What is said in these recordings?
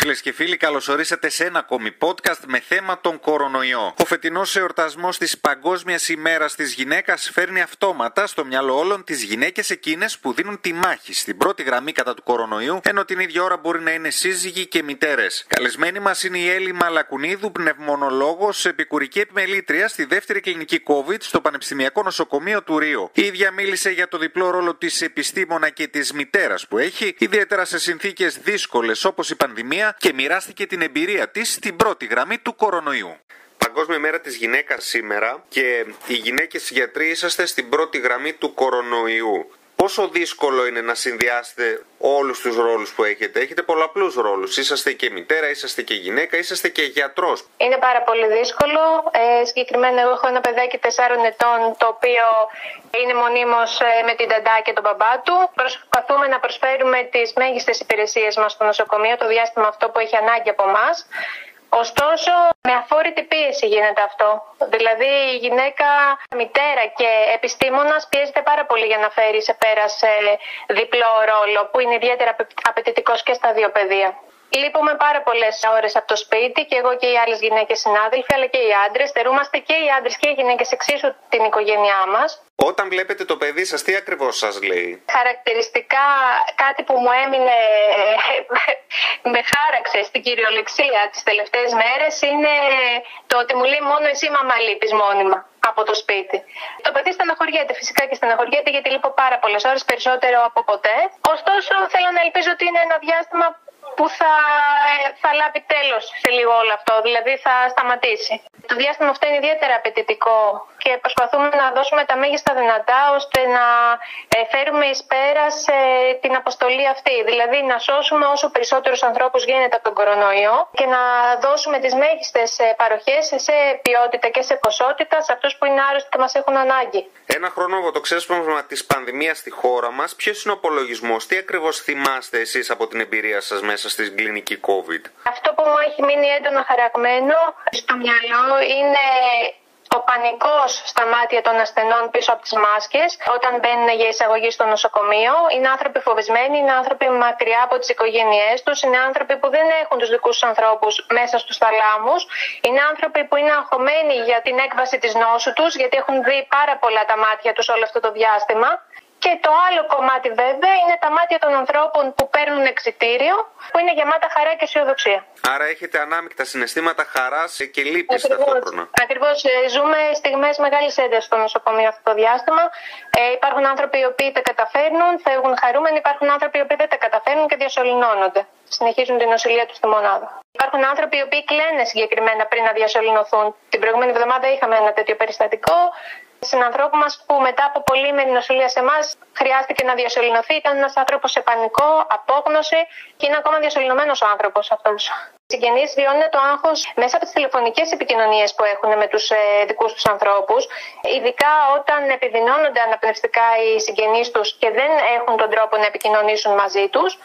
Φίλες και φίλοι, καλώ ορίσατε σε ένα ακόμη podcast με θέμα τον κορονοϊό. Ο φετινός εορτασμός της Παγκόσμιας ημέρας της γυναίκας φέρνει αυτόματα στο μυαλό όλων τις γυναίκες εκείνες που δίνουν τη μάχη στην πρώτη γραμμή κατά του κορονοϊού, ενώ την ίδια ώρα μπορεί να είναι σύζυγοι και μητέρες. Καλεσμένη μας είναι η Έλλη Μαλακουνίδου, πνευμονολόγος, επικουρική επιμελήτρια στη δεύτερη κλινική COVID στο Πανεπιστημιακό Νοσοκομείο του Ρίου. Η ίδια μίλησε για το διπλό ρόλο της επιστήμονα και της μητέρας που έχει, ιδιαίτερα σε συνθήκες δύσκολες όπως η πανδημία και μοιράστηκε την εμπειρία της στην πρώτη γραμμή του κορονοϊού. Παγκόσμια μέρα της γυναίκας σήμερα και οι γυναίκες γιατροί είσαστε στην πρώτη γραμμή του κορονοϊού. Πόσο δύσκολο είναι να συνδυάσετε όλους τους ρόλους που έχετε; Έχετε πολλαπλούς ρόλους. Είσαστε και μητέρα, είσαστε και γυναίκα, είσαστε και γιατρός. Είναι πάρα πολύ δύσκολο. Ε, συγκεκριμένα, εγώ έχω ένα παιδάκι 4 ετών, το οποίο είναι μονίμως ε, με την ταντά και τον μπαμπά του. Προσπαθούμε να προσφέρουμε τις μέγιστες υπηρεσίες μας στο νοσοκομείο το διάστημα αυτό που έχει ανάγκη από εμάς. Ωστόσο, με αφόρητη πίεση γίνεται αυτό. Δηλαδή, η γυναίκα, μητέρα και επιστήμονας πιέζεται πάρα πολύ για να φέρει σε πέρα σε διπλό ρόλο, που είναι ιδιαίτερα απαιτητικός και στα δύο παιδεία. Λείπουμε πάρα πολλές ώρες από το σπίτι και εγώ και οι άλλες γυναίκες συνάδελφοι, αλλά και οι άντρες. Θερούμαστε και οι άντρες και οι γυναίκες εξίσου την οικογένειά μας. Όταν βλέπετε το παιδί σας, τι ακριβώς σας λέει; Χαρακτηριστικά, κάτι που μου έμεινε, με χάραξε στην κυριολεξία τις τελευταίες μέρες, είναι το ότι μου λέει μόνο εσύ μαμά λείπεις μόνιμα από το σπίτι. Το παιδί στεναχωριέται φυσικά και στεναχωριέται γιατί λείπω πάρα πολλές ώρες, περισσότερο από ποτέ. Ωστόσο, θέλω να ελπίζω ότι είναι ένα διάστημα που θα, ε, θα λάβει τέλος σε λίγο όλο αυτό, δηλαδή θα σταματήσει. Το διάστημα αυτό είναι ιδιαίτερα απαιτητικό και προσπαθούμε να δώσουμε τα μέγιστα δυνατά ώστε να ε, φέρουμε εις πέρα σε την αποστολή αυτή, δηλαδή να σώσουμε όσο περισσότερους ανθρώπους γίνεται από τον κορονοϊό και να δώσουμε τις μέγιστες ε, παροχές σε ποιότητα και σε ποσότητα σε αυτούς που είναι άρρωστοι και μας έχουν ανάγκη. Ένα χρόνο από το ξέσπασμα της πανδημίας στη χώρα μας, ποιος είναι ο απολογισμός, τι ακριβώς θυμάστε εσείς από την εμπειρία σας μέσα στην κλινική COVID; Αυτό που μου έχει μείνει έντονα χαραγμένο στο μυαλό είναι ο πανικός στα μάτια των ασθενών πίσω από τις μάσκες όταν μπαίνουν για εισαγωγή στο νοσοκομείο. Είναι άνθρωποι φοβισμένοι, είναι άνθρωποι μακριά από τις οικογένειές τους, είναι άνθρωποι που δεν έχουν τους δικούς τους ανθρώπους μέσα στους θαλάμους, είναι άνθρωποι που είναι αγχωμένοι για την έκβαση της νόσου τους, γιατί έχουν δει πάρα πολλά τα μάτια τους όλο αυτό το διάστημα. Και το άλλο κομμάτι βέβαια είναι τα μάτια των ανθρώπων που παίρνουν εξητήριο, που είναι γεμάτα χαρά και αισιοδοξία. Άρα έχετε ανάμεικτα συναισθήματα χαράς και λύπης ταυτόχρονα. Ακριβώς. Ε, ζούμε στιγμές μεγάλης έντασης στο νοσοκομείο αυτό το διάστημα. Ε, υπάρχουν άνθρωποι οι οποίοι τα καταφέρνουν, φεύγουν χαρούμενοι, υπάρχουν άνθρωποι οι οποίοι δεν τα καταφέρνουν και διασωληνώνονται. Συνεχίζουν την νοσηλεία τους στη μονάδα. Υπάρχουν άνθρωποι οι οποίοι κλαίνε συγκεκριμένα πριν να διασωληνωθούν. Την προηγούμενη εβδομάδα είχαμε ένα τέτοιο περιστατικό συνανθρώπου μας που μετά από μερή νοσηλεία σε εμάς χρειάστηκε να διασωληνωθεί. Ήταν ένας άνθρωπος σε πανικό, απόγνωση και είναι ακόμα διασωληνωμένος ο άνθρωπος αυτός. Οι συγγενείς βιώνουν το άγχος μέσα από τις τηλεφωνικές επικοινωνίες που έχουν με τους ε, δικούς τους ανθρώπους, ειδικά όταν επιδεινώνονται αναπνευστικά οι συγγενείς τους και δεν έχουν τον τρόπο να επικοινωνήσουν μαζί τους.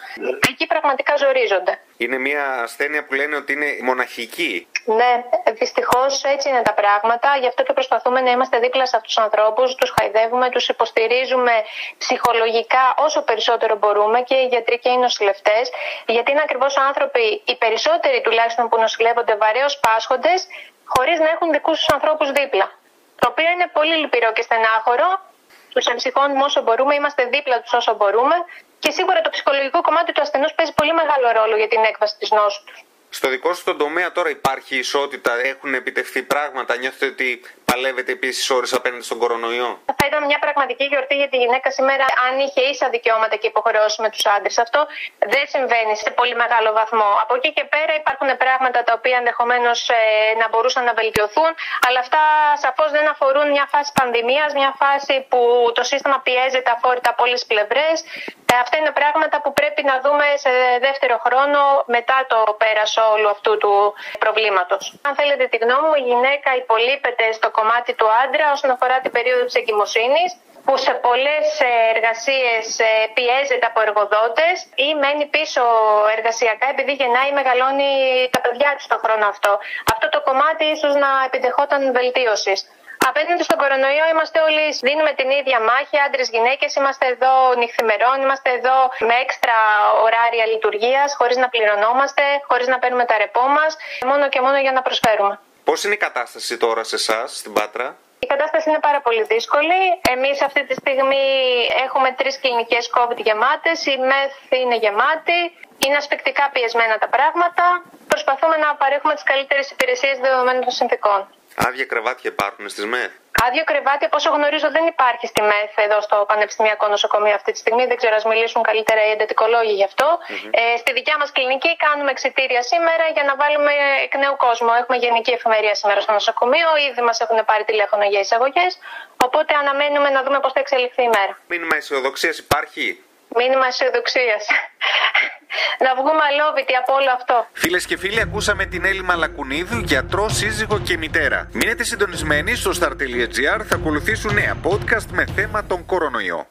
Εκεί πραγματικά ζορίζονται. Είναι μια ασθένεια που λένε ότι είναι μοναχική. Ναι, δυστυχώς έτσι είναι τα πράγματα. Γι' αυτό και προσπαθούμε να είμαστε δίπλα σε αυτούς τους ανθρώπους, τους χαϊδεύουμε, τους υποστηρίζουμε ψυχολογικά όσο περισσότερο μπορούμε και οι γιατροί και οι νοσηλευτές. Γιατί είναι ακριβώς άνθρωποι, οι περισσότεροι τουλάχιστον που νοσηλεύονται βαρέως πάσχοντες, χωρίς να έχουν δικούς τους ανθρώπους δίπλα. Το οποίο είναι πολύ λυπηρό και στενάχωρο. Τους εμψυχώνουμε όσο μπορούμε, είμαστε δίπλα τους όσο μπορούμε και σίγουρα το ψυχολογικό κομμάτι του ασθενούς παίζει πολύ μεγάλο ρόλο για την έκβαση της νόσου τους. Στο δικό σου τον τομέα τώρα υπάρχει ισότητα, έχουν επιτευχθεί πράγματα, νιώθετε ότι παλεύετε επίσης ώρες απέναντι στον κορονοϊό; Θα ήταν μια πραγματική γιορτή για τη γυναίκα σήμερα αν είχε ίσα δικαιώματα και υποχρεώσει με τους άντρες. Αυτό δεν συμβαίνει σε πολύ μεγάλο βαθμό. Από εκεί και πέρα υπάρχουν πράγματα τα οποία ενδεχομένως ε, να μπορούσαν να βελτιωθούν, αλλά αυτά σαφώς δεν αφορούν μια φάση πανδημίας, μια φάση που το σύστημα πιέζεται αφόρητα από όλες τις πλευρές. Ε, αυτά είναι πράγματα που πρέπει να δούμε σε δεύτερο χρόνο μετά το πέρασο όλου αυτού του προβλήματος. Αν θέλετε τη γνώμη μου, η γυναίκα υπολείπεται στο κομμάτι του άντρα όσον αφορά την περίοδο της εγκυμοσύνης που σε πολλές εργασίες ε, πιέζεται από εργοδότες ή μένει πίσω εργασιακά επειδή γεννάει ή μεγαλώνει τα παιδιά του στον χρόνο αυτό. Αυτό το κομμάτι ίσως να επιδεχόταν βελτίωσης. Απέναντι στον κορονοϊό είμαστε όλοι, δίνουμε την ίδια μάχη, άντρες, γυναίκες. Είμαστε εδώ νυχθημερών, είμαστε εδώ με έξτρα ωράρια λειτουργίας, χωρίς να πληρωνόμαστε, χωρίς να παίρνουμε τα ρεπό μας, μόνο και μόνο για να προσφέρουμε. Πώς είναι η κατάσταση τώρα σε εσάς στην Πάτρα; Η κατάσταση είναι πάρα πολύ δύσκολη. Εμείς αυτή τη στιγμή έχουμε τρεις κλινικές COVID γεμάτες. Η ΜΕΘ είναι γεμάτη. Είναι ασπεκτικά πιεσμένα τα πράγματα. Προσπαθούμε να παρέχουμε τις καλύτερες υπηρεσίες δεδομένων των συνθήκων. Άδεια κρεβάτια υπάρχουν στις ΜΕΘ; Άδειο κρεβάτι, όπω γνωρίζω, δεν υπάρχει στη ΜΕΘ εδώ στο Πανεπιστημιακό Νοσοκομείο αυτή τη στιγμή. Δεν ξέρω, ας μιλήσουν καλύτερα οι εντατικολόγοι γι' αυτο Ε, στη δικιά μας κλινική κάνουμε εξητήρια σήμερα για να βάλουμε εκ νέου κόσμο. Έχουμε γενική εφημερία σήμερα στο νοσοκομείο. Ήδη μας έχουν πάρει τηλέφωνο για εισαγωγές. Οπότε αναμένουμε να δούμε πώς θα εξελιχθεί η μέρα. Μήνυμα αισιοδοξίας υπάρχει; Μήνυμα αισιοδοξίας. Να βγούμε αλόβητοι από όλο αυτό. Φίλες και φίλοι, ακούσαμε την Έλλη Μαλακουνίδου, γιατρό, σύζυγο και μητέρα. Μείνετε συντονισμένοι στο star.gr, θα ακολουθήσουν νέα podcast με θέμα τον κορονοϊό.